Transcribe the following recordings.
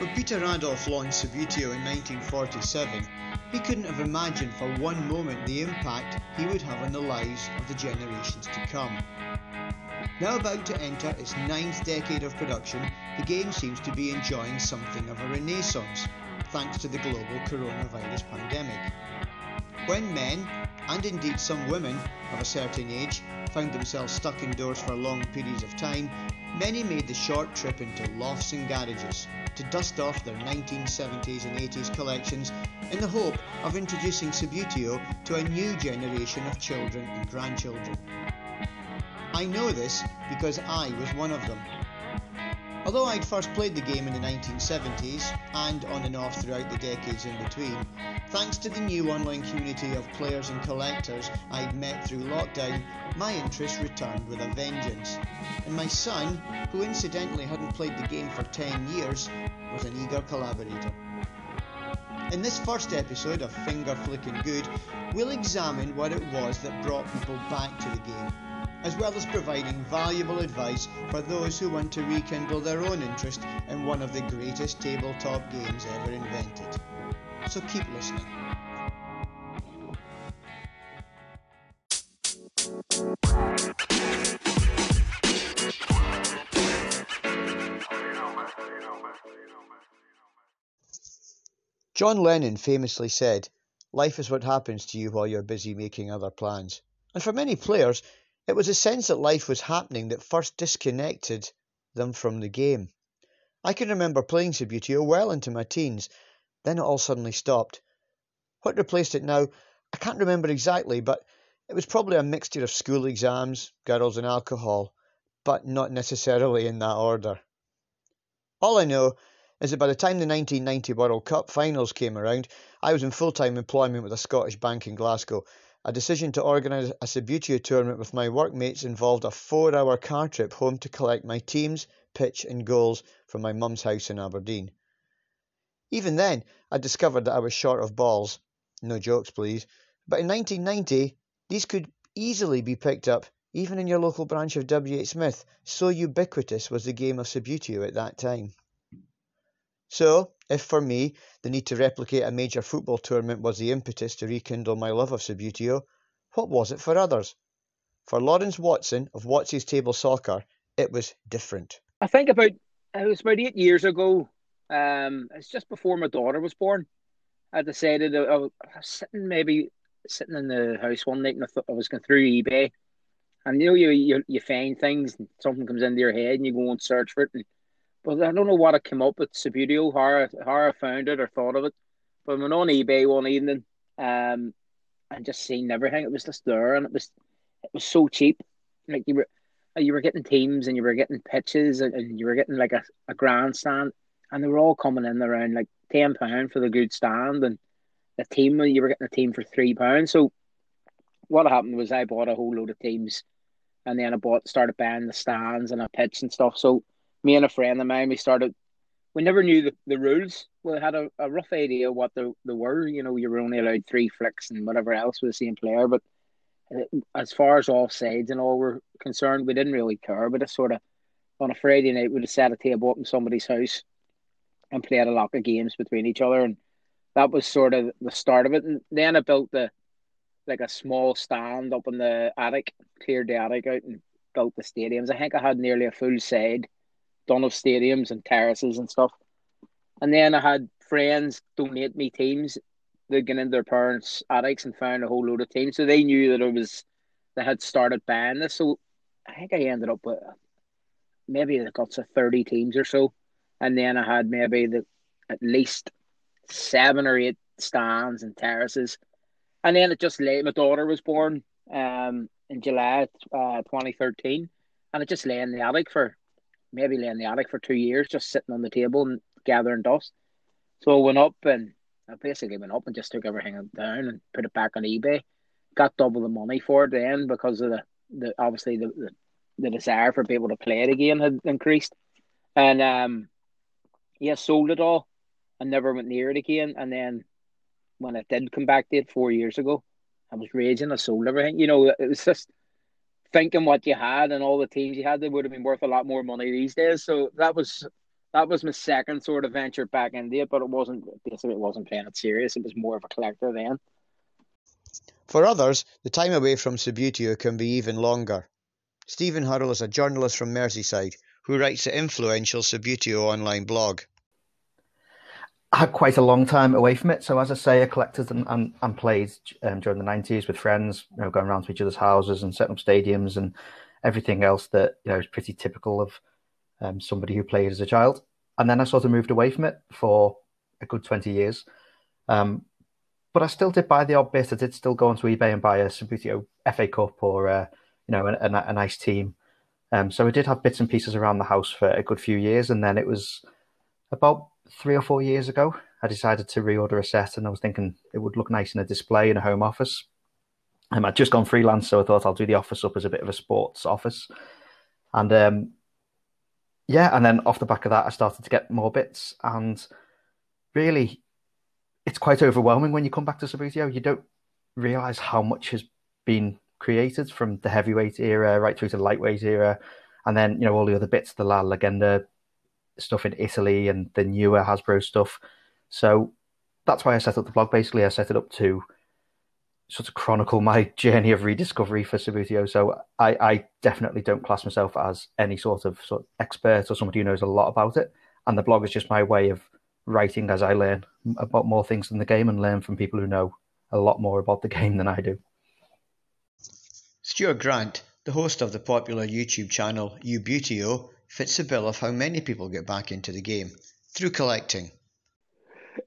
When Peter Adolph launched Subbuteo in 1947, he couldn't have imagined for one moment the impact he would have on the lives of the generations to come. Now about to enter its ninth decade of production, the game seems to be enjoying something of a renaissance, thanks to the global coronavirus pandemic. When men, and indeed some women of a certain age, found themselves stuck indoors for long periods of time, many made the short trip into lofts and garages to dust off their 1970s and 80s collections in the hope of introducing Subbuteo to a new generation of children and grandchildren. I know this because I was one of them. Although I'd first played the game in the 1970s and on and off throughout the decades in between, thanks to the new online community of players and collectors I'd met through lockdown, my interest returned with a vengeance. And my son, who incidentally hadn't played the game for 10 years, was an eager collaborator. In this first episode of Finger Flicking Good, we'll examine what it was that brought people back to the game as well as providing valuable advice for those who want to rekindle their own interest in one of the greatest tabletop games ever invented. So keep listening. John Lennon famously said, Life is what happens to you while you're busy making other plans. And for many players, it was a sense that life was happening that first disconnected them from the game. I can remember playing Subbuteo well into my teens, then it all suddenly stopped. What replaced it now, I can't remember exactly, but it was probably a mixture of school exams, girls, and alcohol, but not necessarily in that order. All I know is that by the time the 1990 World Cup finals came around, I was in full time employment with a Scottish bank in Glasgow a decision to organise a Subbuteo tournament with my workmates involved a four hour car trip home to collect my teams, pitch, and goals from my mum's house in Aberdeen. Even then, I discovered that I was short of balls. No jokes, please. But in 1990, these could easily be picked up even in your local branch of W.H. Smith, so ubiquitous was the game of Subbuteo at that time. So, if for me the need to replicate a major football tournament was the impetus to rekindle my love of Subbuteo, what was it for others? For Lawrence Watson of Watsy's Table Soccer, it was different. I think about it was about eight years ago. Um, it's just before my daughter was born. I decided I was sitting maybe sitting in the house one night and I thought I was going through eBay, and you know you you, you find things and something comes into your head and you go and search for it and but I don't know what I came up with Subbuteo, how how I found it or thought of it. But I went on eBay one evening um, and just seen everything. It was just there and it was it was so cheap. Like you were you were getting teams and you were getting pitches and, and you were getting like a, a grandstand and they were all coming in around like ten pound for the good stand and the team you were getting a team for three pounds. So what happened was I bought a whole load of teams and then I bought started buying the stands and a pitch and stuff. So me and a friend of mine, we started. We never knew the, the rules. We had a, a rough idea what the, the were. You know, you were only allowed three flicks and whatever else with the same player. But uh, as far as offsides and all were concerned, we didn't really care. But it's sort of on a Friday night, we'd set a table up in somebody's house and played a lot of games between each other. And that was sort of the start of it. And then I built the like a small stand up in the attic, cleared the attic out and built the stadiums. I think I had nearly a full side done of stadiums and terraces and stuff. And then I had friends donate me teams. They'd get in their parents' attics and found a whole load of teams. So they knew that it was they had started buying this. So I think I ended up with maybe the guts of thirty teams or so. And then I had maybe the at least seven or eight stands and terraces. And then it just lay my daughter was born um in July uh, 2013 and it just lay in the attic for maybe lay in the attic for two years, just sitting on the table and gathering dust. So I went up and I basically went up and just took everything down and put it back on eBay. Got double the money for it then because of the, the obviously the, the, the desire for people to play it again had increased. And um yeah, sold it all and never went near it again. And then when it did come back to it four years ago, I was raging. I sold everything. You know, it was just thinking what you had and all the teams you had, they would have been worth a lot more money these days. So that was that was my second sort of venture back into it, but it wasn't basically it wasn't playing it serious. It was more of a collector then. For others, the time away from Subbuteo can be even longer. Stephen Hurrell is a journalist from Merseyside who writes the influential Subbuteo online blog. I had quite a long time away from it. So, as I say, I collected and, and, and played um, during the 90s with friends, you know, going around to each other's houses and setting up stadiums and everything else that, you know, is pretty typical of um, somebody who played as a child. And then I sort of moved away from it for a good 20 years. Um, but I still did buy the odd bit. I did still go onto eBay and buy a Subbuteo FA Cup or, uh, you know, a, a, a nice team. Um, so I did have bits and pieces around the house for a good few years. And then it was about three or four years ago, I decided to reorder a set and I was thinking it would look nice in a display in a home office. Um, I'd just gone freelance, so I thought I'll do the office up as a bit of a sports office. And um, yeah, and then off the back of that, I started to get more bits. And really, it's quite overwhelming when you come back to Subbuteo. You don't realize how much has been created from the heavyweight era right through to the lightweight era. And then, you know, all the other bits, the La Leggenda stuff in Italy and the newer Hasbro stuff. So that's why I set up the blog. Basically, I set it up to sort of chronicle my journey of rediscovery for Subbuteo. So I, I definitely don't class myself as any sort of sort of expert or somebody who knows a lot about it. And the blog is just my way of writing as I learn about more things in the game and learn from people who know a lot more about the game than I do. Stuart Grant, the host of the popular YouTube channel Ubuteo, fits the bill of how many people get back into the game through collecting.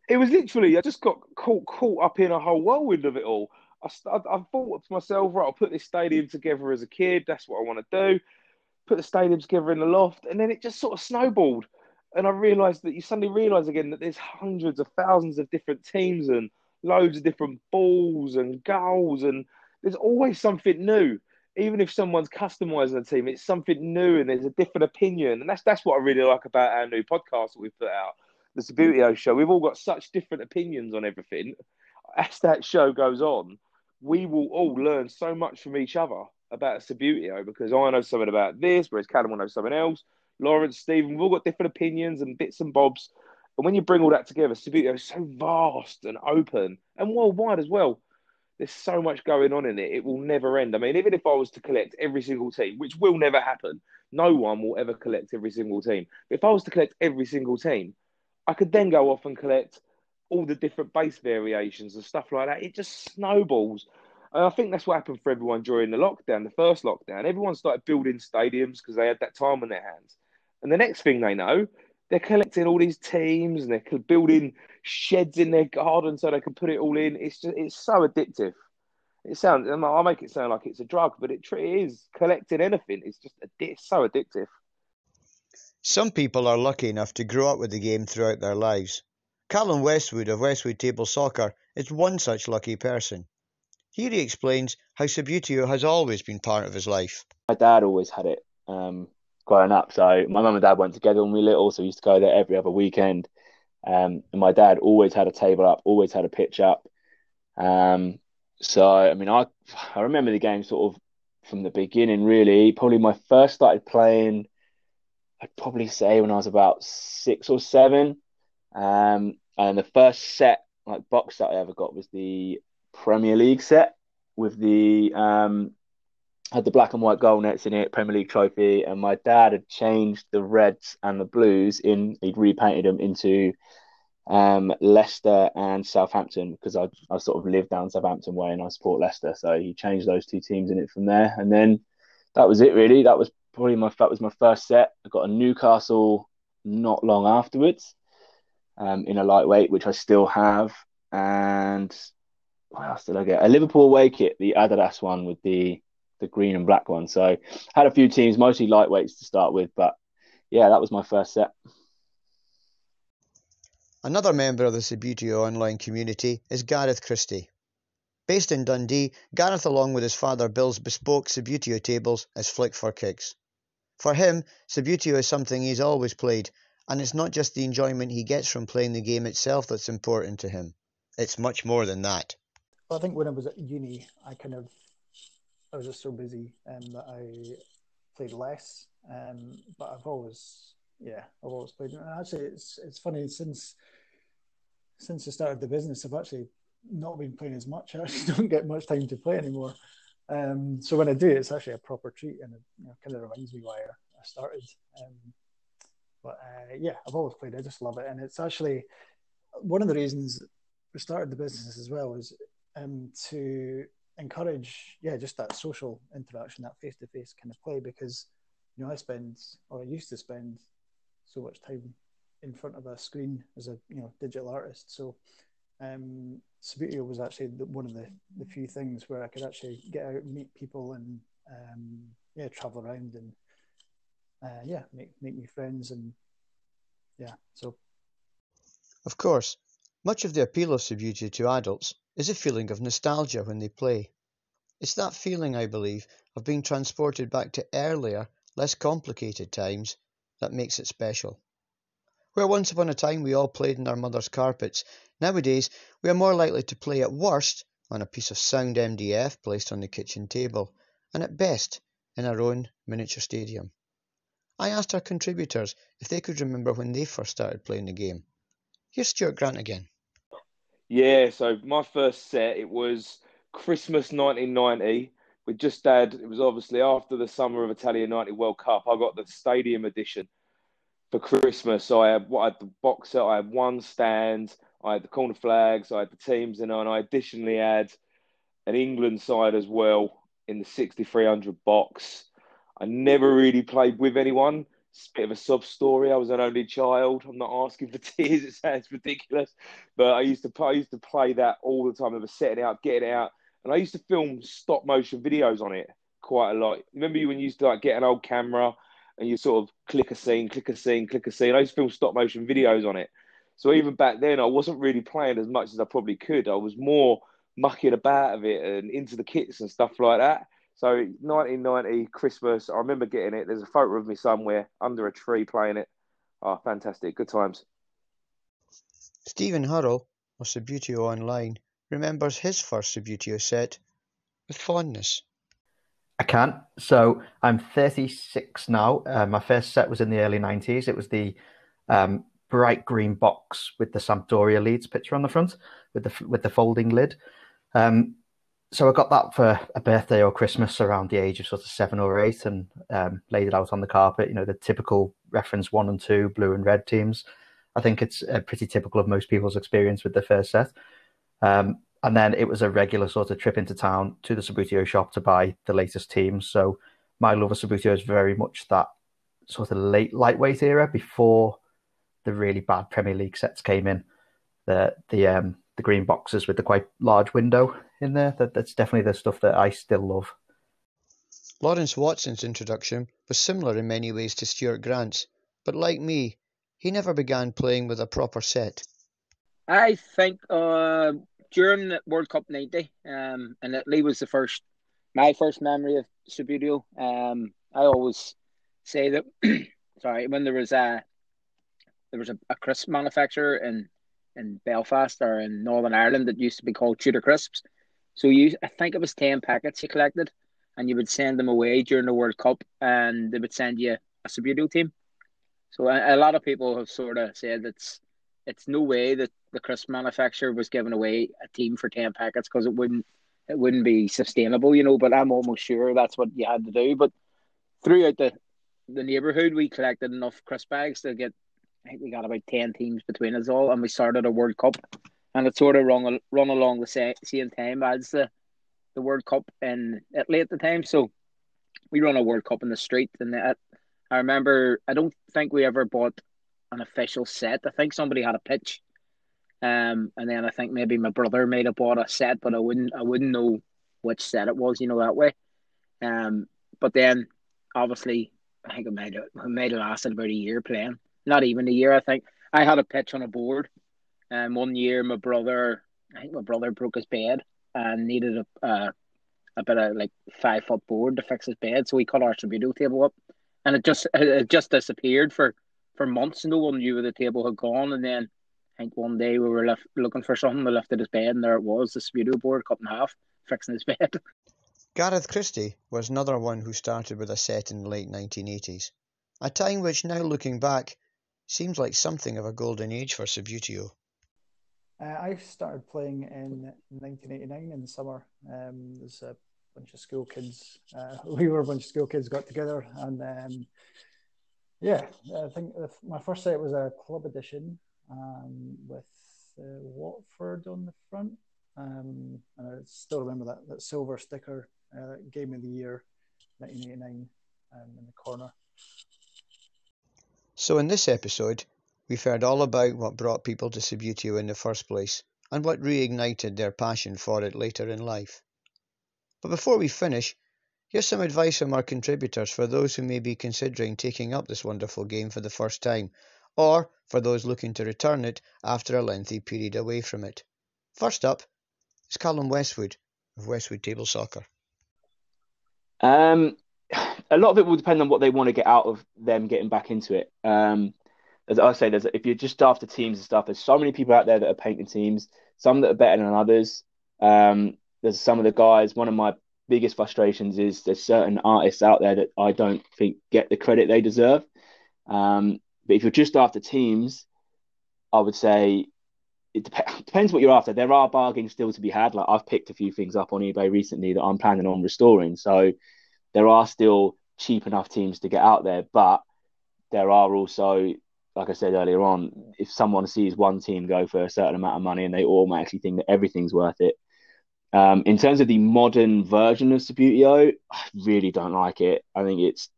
It was literally, I just got caught caught up in a whole whirlwind of it all. I, I, I thought to myself, right, I'll put this stadium together as a kid. That's what I want to do. Put the stadium together in the loft, and then it just sort of snowballed. And I realised that you suddenly realise again that there's hundreds of thousands of different teams and loads of different balls and goals, and there's always something new. Even if someone's customising a team, it's something new and there's a different opinion. And that's that's what I really like about our new podcast that we've put out, the Subbuteo mm. show. We've all got such different opinions on everything. As that show goes on, we will all learn so much from each other about Subbuteo because I know something about this, whereas Callum will know something else. Lawrence, Stephen, we've all got different opinions and bits and bobs. And when you bring all that together, Subbuteo is so vast and open and worldwide as well. There's so much going on in it. It will never end. I mean, even if I was to collect every single team, which will never happen, no one will ever collect every single team. But if I was to collect every single team, I could then go off and collect all the different base variations and stuff like that. It just snowballs. And I think that's what happened for everyone during the lockdown, the first lockdown. Everyone started building stadiums because they had that time on their hands. And the next thing they know, they're collecting all these teams and they're building sheds in their garden so they can put it all in. It's just it's so addictive. It sounds I'll make it sound like it's a drug, but it truly is. Collecting anything It's just it's so addictive. Some people are lucky enough to grow up with the game throughout their lives. Callum Westwood of Westwood Table Soccer is one such lucky person. Here he explains how Subbuteo has always been part of his life. My dad always had it um, growing up. So my mum and dad went together when we were little, so we used to go there every other weekend. Um, and my dad always had a table up, always had a pitch up. Um, so I mean, I I remember the game sort of from the beginning. Really, probably my first started playing. I'd probably say when I was about six or seven. Um, and the first set, like box that I ever got, was the Premier League set with the um, had the black and white goal nets in it, Premier League trophy, and my dad had changed the reds and the blues in. He'd repainted them into um, Leicester and Southampton because I, I sort of live down Southampton way and I support Leicester, so he changed those two teams in it from there, and then that was it really. That was probably my that was my first set. I got a Newcastle not long afterwards um, in a lightweight, which I still have, and what else did I get? A Liverpool away kit, the Adidas one with the the green and black one. So had a few teams, mostly lightweights to start with, but yeah, that was my first set. Another member of the Subbuteo online community is Gareth Christie. Based in Dundee, Gareth, along with his father, builds bespoke Subbuteo tables as flick for kicks. For him, Subbuteo is something he's always played, and it's not just the enjoyment he gets from playing the game itself that's important to him. It's much more than that. I think when I was at uni, I kind of I was just so busy um, that I played less. Um, but I've always yeah, I've always played. And actually, it's it's funny since since I started the business, I've actually not been playing as much. I actually don't get much time to play anymore. Um, so when I do, it's actually a proper treat, and it you know, kind of reminds me why I started. Um, but uh, yeah, I've always played. I just love it, and it's actually one of the reasons we started the business as well is um, to encourage, yeah, just that social interaction, that face-to-face kind of play. Because you know, I spend, or I used to spend, so much time in front of a screen as a you know digital artist. So um, Subbuteo was actually one of the, the few things where I could actually get out meet people and um, yeah, travel around and uh, yeah, make make new friends and yeah, so. Of course, much of the appeal of Subbuteo to adults is a feeling of nostalgia when they play. It's that feeling, I believe, of being transported back to earlier, less complicated times that makes it special. Where once upon a time we all played in our mother's carpets, nowadays we are more likely to play at worst on a piece of sound MDF placed on the kitchen table, and at best in our own miniature stadium. I asked our contributors if they could remember when they first started playing the game. Here's Stuart Grant again. Yeah, so my first set it was Christmas 1990. We just had it was obviously after the summer of Italia 90 World Cup. I got the stadium edition for Christmas. So I had I had the box set. I had one stand. I had the corner flags. I had the teams, and I additionally had an England side as well in the 6300 box. I never really played with anyone. It's a bit of a sub story. I was an only child. I'm not asking for tears. It sounds ridiculous, but I used to I used to play that all the time. I was setting it up, getting it out, and I used to film stop motion videos on it quite a lot. Remember when you used to like get an old camera and you sort of click a scene, click a scene, click a scene. I used to film stop motion videos on it. So even back then, I wasn't really playing as much as I probably could. I was more mucking about of it and into the kits and stuff like that. So 1990 Christmas, I remember getting it. There's a photo of me somewhere under a tree playing it. Oh, fantastic. Good times. Stephen Hurrell of Subbuteo Online remembers his first Subbuteo set with fondness. I can't. So I'm 36 now. Uh, my first set was in the early 90s. It was the um, bright green box with the Sampdoria Leeds picture on the front, with the with the folding lid. Um, so I got that for a birthday or Christmas around the age of sort of seven or eight, and um, laid it out on the carpet. You know, the typical reference one and two blue and red teams. I think it's uh, pretty typical of most people's experience with the first set. Um, and then it was a regular sort of trip into town to the Subbuteo shop to buy the latest teams. So my love of Subbuteo is very much that sort of late lightweight era before the really bad Premier League sets came in. The the um, the green boxes with the quite large window in there. That, that's definitely the stuff that I still love. Lawrence Watson's introduction was similar in many ways to Stuart Grant's, but like me, he never began playing with a proper set. I think uh, during the World Cup '90, um, and Italy was the first, my first memory of Subbuteo. Um, I always say that, sorry, when there was a there was a, a crisp manufacturer in in Belfast or in Northern Ireland that used to be called Tudor Crisps. So you, I think it was ten packets you collected, and you would send them away during the World Cup, and they would send you a Subbuteo team. So a, a, lot of people have sort of said it's it's no way that the crisp manufacturer was giving away a team for ten packets because it wouldn't it wouldn't be sustainable, you know. But I'm almost sure that's what you had to do. But throughout the the neighborhood, we collected enough crisp bags to get. I think we got about ten teams between us all, and we started a World Cup and it sort of run run along the same time as the the World Cup in Italy at the time. So we run a World Cup in the street, and that I remember. I don't think we ever bought an official set. I think somebody had a pitch, um, and then I think maybe my brother made have bought a set, but I wouldn't I wouldn't know which set it was. You know that way. Um, but then obviously I think it might have, it might have lasted about a year playing. Not even a year. I think I had a pitch on a board and one year, my brother, I think my brother broke his bed and needed a a bit of like five foot board to fix his bed, so we cut our Subbuteo table up, and it just it just disappeared for for months. No one knew where the table had gone, and then I think one day we were left looking for something. We lifted his bed, and there it was, the Subbuteo board cut in half, fixing his bed. Gareth Christie was another one who started with a set in the late 1980s. a time which now looking back seems like something of a golden age for Subbuteo. Uh, I started playing in 1989 in the summer. Um, there's a bunch of school kids. Uh, we were a bunch of school kids got together, and um, yeah, I think my first set was a club edition um, with uh, Watford on the front. Um, and I still remember that, that silver sticker, uh, Game of the Year, 1989, um, in the corner. So, in this episode, we've heard all about what brought people to Subbuteo in the first place and what reignited their passion for it later in life. But before we finish, here's some advice from our contributors for those who may be considering taking up this wonderful game for the first time, or for those looking to return it after a lengthy period away from it. First up is Callum Westwood of Westwood Table Soccer. Um, a lot of it will depend on what they want to get out of them getting back into it. Um, as I say, there's if you're just after teams and stuff, there's so many people out there that are painting teams. Some that are better than others. Um, there's some of the guys. One of my biggest frustrations is there's certain artists out there that I don't think get the credit they deserve. Um, but if you're just after teams, I would say it dep- depends what you're after. There are bargains still to be had. Like I've picked a few things up on eBay recently that I'm planning on restoring. So there are still cheap enough teams to get out there, but there are also, like I said earlier on, if someone sees one team go for a certain amount of money and they automatically think that everything's worth it. Um, in terms of the modern version of Subbuteo, I really don't like it. I think it's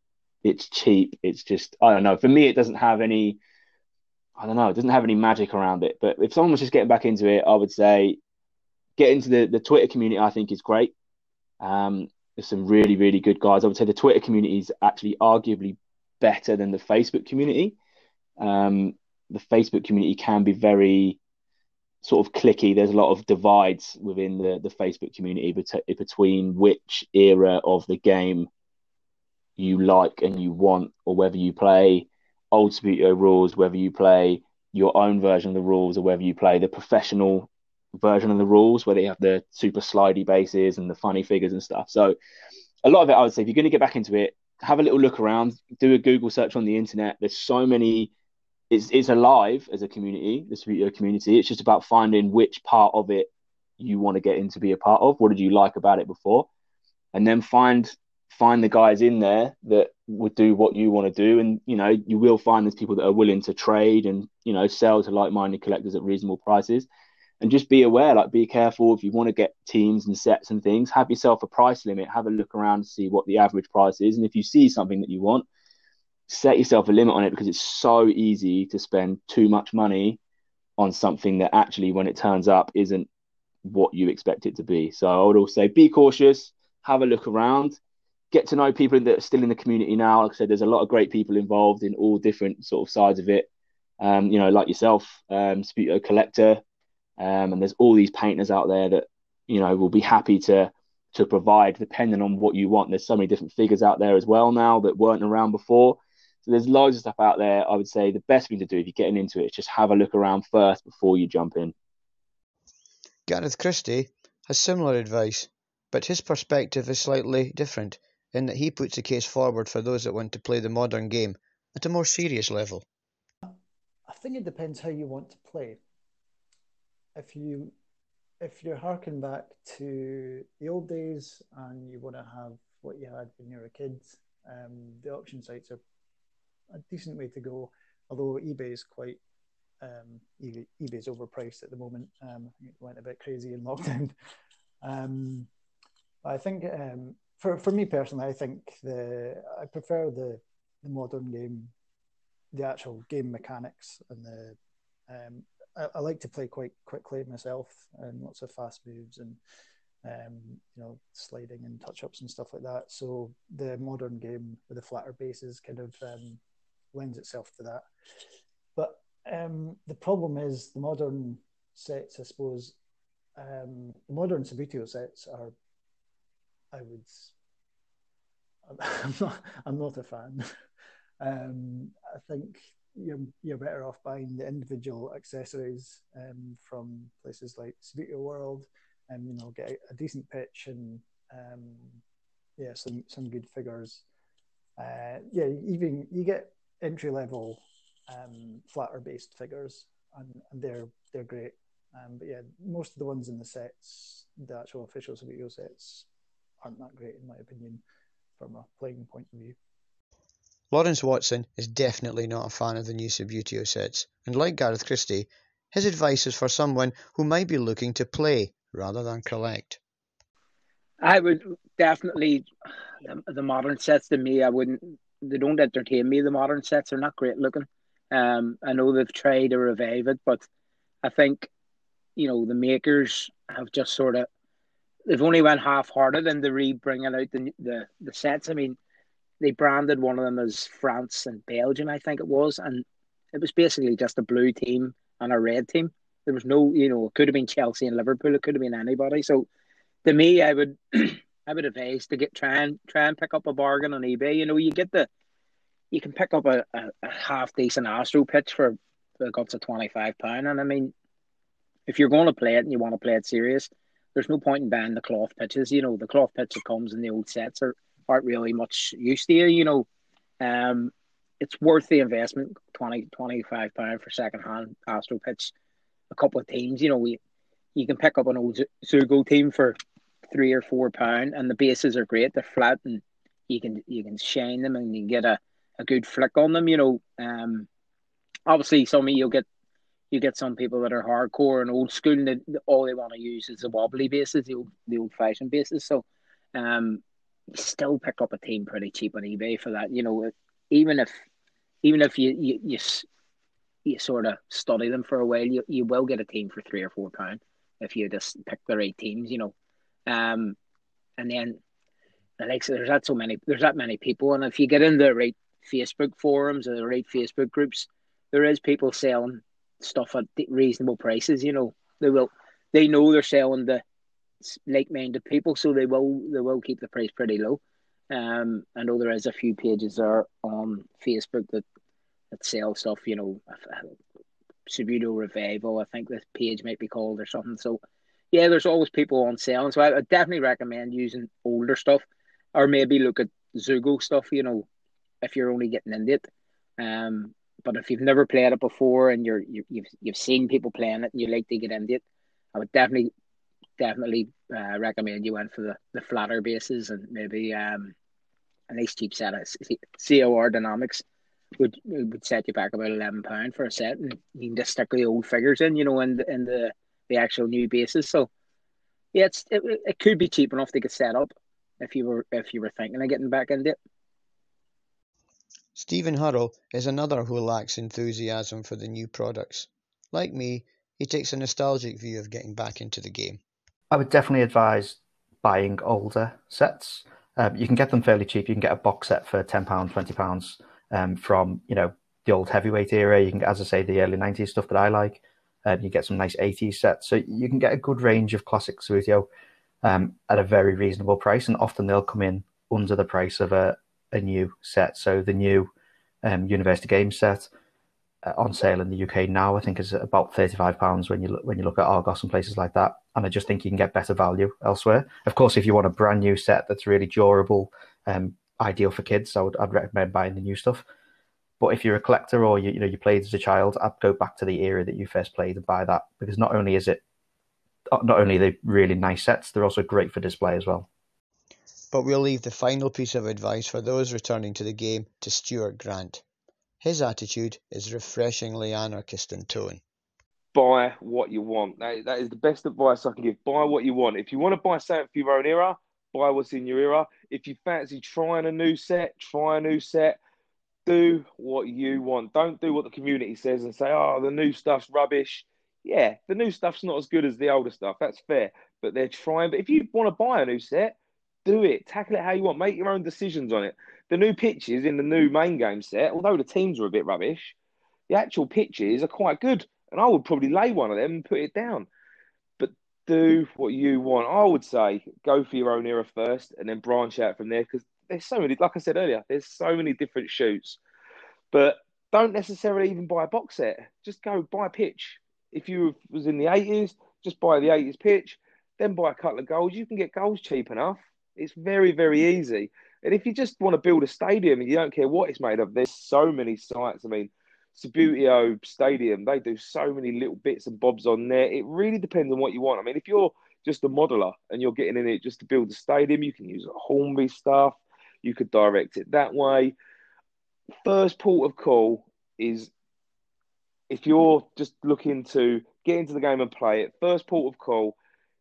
it's cheap. It's just I don't know. For me, it doesn't have any. I don't know. It doesn't have any magic around it. But if someone was just getting back into it, I would say get into the the Twitter community. I think is great. Um, there's some really really good guys. I would say the Twitter community is actually arguably better than the Facebook community. Um, the Facebook community can be very sort of clicky. There's a lot of divides within the, the Facebook community bet- between which era of the game you like and you want, or whether you play old Subbuteo rules, whether you play your own version of the rules, or whether you play the professional version of the rules where they have the super slidey bases and the funny figures and stuff. So a lot of it, I would say, if you're going to get back into it, have a little look around, do a Google search on the internet. There's so many. It's it's alive as a community, this Subbuteo community. It's just about finding which part of it you want to get in to be a part of. What did you like about it before? And then find find the guys in there that would do what you want to do and you know you will find there's people that are willing to trade and you know sell to like-minded collectors at reasonable prices and just be aware like be careful if you want to get teams and sets and things have yourself a price limit have a look around to see what the average price is and if you see something that you want set yourself a limit on it because it's so easy to spend too much money on something that actually when it turns up isn't what you expect it to be so i would also say be cautious have a look around get to know people that are still in the community now. Like I said, there's a lot of great people involved in all different sort of sides of it. Um, you know, like yourself, um, collector, um, and there's all these painters out there that you know will be happy to to provide depending on what you want. There's so many different figures out there as well now that weren't around before. So there's loads of stuff out there. I would say the best thing to do if you're getting into it is just have a look around first before you jump in. Gareth Christie has similar advice, but his perspective is slightly different in that he puts a case forward for those that want to play the modern game at a more serious level. I think it depends how you want to play. If you if you're harking back to the old days and you want to have what you had when you were a kid, um, the auction sites are a decent way to go. Although eBay is quite um, eBay, eBay's overpriced at the moment. Um, it went a bit crazy in lockdown. Um, I think um, for for me personally, I think the I prefer the the modern game, the actual game mechanics and the. Um, I, I, like to play quite quickly myself and lots of fast moves and um, you know sliding and touch ups and stuff like that. So the modern game with the flatter bases kind of um, lends itself to that. But um, the problem is the modern sets, I suppose. Um, the modern Subbuteo sets are I would. I'm not. I'm not a fan. Um, I think you're you're better off buying the individual accessories um, from places like Subbuteo World, and you know get a, a decent pitch and um, yeah, some some good figures. Uh, yeah, even you get entry level um, flatter based figures, and, and they're they're great. Um, but yeah, most of the ones in the sets, the actual official Subbuteo sets, aren't that great in my opinion, from a playing point of view. Lawrence Watson is definitely not a fan of the new Subbuteo sets, and like Gareth Christie, his advice is for someone who might be looking to play rather than collect. I would definitely the, the modern sets to me. I wouldn't. They don't entertain me. The modern sets are not great looking. Um, I know they've tried to revive it, but I think you know the makers have just sort of they've only went half-hearted in the re bringing out the, the the sets. I mean, they branded one of them as France and Belgium, I think it was, and it was basically just a blue team and a red team. There was no, you know, it could have been Chelsea and Liverpool. It could have been anybody. So, to me, I would, I would advise to get try and try and pick up a bargain on eBay. You know, you get the, you can pick up a, a, a half decent Astro pitch for the guts of twenty five pound, and I mean, if you're going to play it and you want to play it serious, there's no point in buying the cloth pitches. You know, the cloth pitch that comes in the old sets are aren't really much use to you. You know, um, it's worth the investment 20 25 pound for second hand Astro pitch. A couple of teams, you know, we you can pick up an old Zeugo team for three or four pound, and the bases are great. They're flat, and you can you can shine them, and you can get a, a good flick on them. You know, um, obviously some you'll get you get some people that are hardcore and old school, and they, all they want to use is the wobbly bases, the old the old fashioned bases. So, um, you still pick up a team pretty cheap on eBay for that. You know, even if even if you you you, you sort of study them for a while, you, you will get a team for three or four pound if you just pick the right teams. You know, um, and then like there's not so many there's that many people, and if you get in the right Facebook forums or the right Facebook groups, there is people selling stuff at reasonable prices. You know, they will they know they're selling the like-minded people, so they will they will keep the price pretty low. Um, I know there is a few pages there on Facebook that that sell stuff. You know, Subbuteo Revival, I think this page might be called or something. So, yeah, there's always people on sale, so I, I definitely recommend using older stuff, or maybe look at Zeugo stuff. You know, if you're only getting into it. Um, but if you've never played it before and you're you, you've you've seen people playing it and you like to get into it, I would definitely definitely uh, recommend you went for the, the flatter bases and maybe um, a nice cheap set of COR dynamics would would set you back about eleven pound for a set, and you can just stick the old figures in, you know, in the, in the the actual new bases. So yeah, it's it, it could be cheap enough to get set up if you were if you were thinking of getting back into it. Stephen Hurrell is another who lacks enthusiasm for the new products. Like me, he takes a nostalgic view of getting back into the game. I would definitely advise buying older sets. Um, you can get them fairly cheap. You can get a box set for ten pounds, twenty pounds um, from you know the old heavyweight era. You can, as I say, the early '90s stuff that I like. Um, you get some nice '80s sets, so you can get a good range of classic Subbuteo um, at a very reasonable price, and often they'll come in under the price of a, a new set. So the new um, University Games set on sale in the UK now, I think, is about thirty-five pounds when you look, when you look at Argos and places like that. And I just think you can get better value elsewhere. Of course, if you want a brand new set that's really durable, um, ideal for kids, I would I'd recommend buying the new stuff. But if you're a collector or you, you know you played as a child, I'd go back to the era that you first played and buy that because not only is it uh, not only they really nice sets, they're also great for display as well. But we'll leave the final piece of advice for those returning to the game to Stuart Grant. His attitude is refreshingly anarchist in tone. Buy what you want. That, that is the best advice I can give. Buy what you want. If you want to buy something for your own era, buy what's in your era. If you fancy trying a new set, try a new set. Do what you want. Don't do what the community says and say, oh, the new stuff's rubbish. Yeah, the new stuff's not as good as the older stuff. That's fair. But they're trying. But if you want to buy a new set, do it. Tackle it how you want. Make your own decisions on it the new pitches in the new main game set, although the teams are a bit rubbish, the actual pitches are quite good. And I would probably lay one of them and put it down. But do what you want. I would say go for your own era first and then branch out from there because there's so many, like I said earlier, there's so many different shoots. But don't necessarily even buy a box set. Just go buy a pitch. If you was in the 80s, just buy the 80s pitch, then buy a couple of goals. You can get goals cheap enough. It's very, very mm. easy And if you just want to build a stadium and you don't care what it's made of, there's so many sites. I mean, Subbuteo Stadium, they do so many little bits and bobs on there. It really depends on what you want. I mean, if you're just a modeler and you're getting in it just to build a stadium, you can use Hornby stuff. You could direct it that way. First port of call is if you're just looking to get into the game and play it, first port of call,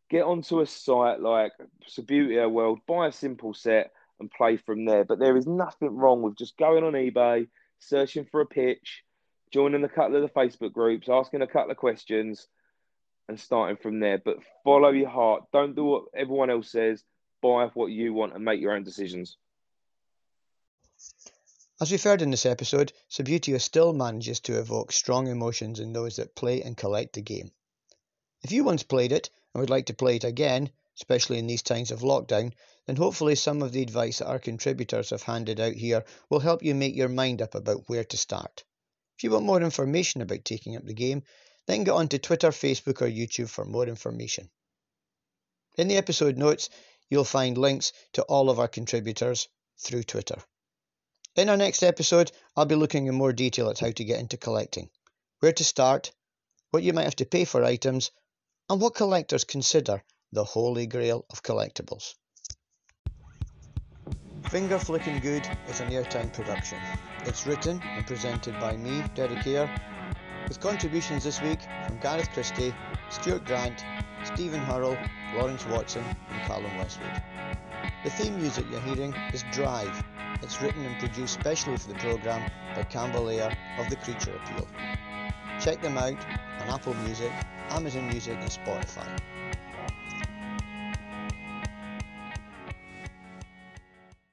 get onto a site like Subbuteo World, buy a simple set and play from there. But there is nothing wrong with just going on eBay, searching for a pitch, joining a couple of the Facebook groups, asking a couple of questions, and starting from there. But follow your heart. Don't do what everyone else says. Buy what you want and make your own decisions. As we've heard in this episode, Subbuteo still manages to evoke strong emotions in those that play and collect the game. If you once played it and would like to play it again, especially in these times of lockdown, then hopefully some of the advice that our contributors have handed out here will help you make your mind up about where to start. If you want more information about taking up the game, then get onto Twitter, Facebook, or YouTube for more information. In the episode notes, you'll find links to all of our contributors through Twitter. In our next episode, I'll be looking in more detail at how to get into collecting, where to start, what you might have to pay for items, and what collectors consider the holy grail of collectibles. Finger Flicking Good is an airtime production. It's written and presented by me, Derek Ayre, with contributions this week from Gareth Christie, Stuart Grant, Stephen Hurrell, Lawrence Watson, and Callum Westwood. The theme music you're hearing is Drive it's written and produced specially for the programme by Campbell Ayre of The Creature Appeal. Check them out on Apple Music, Amazon Music and Spotify.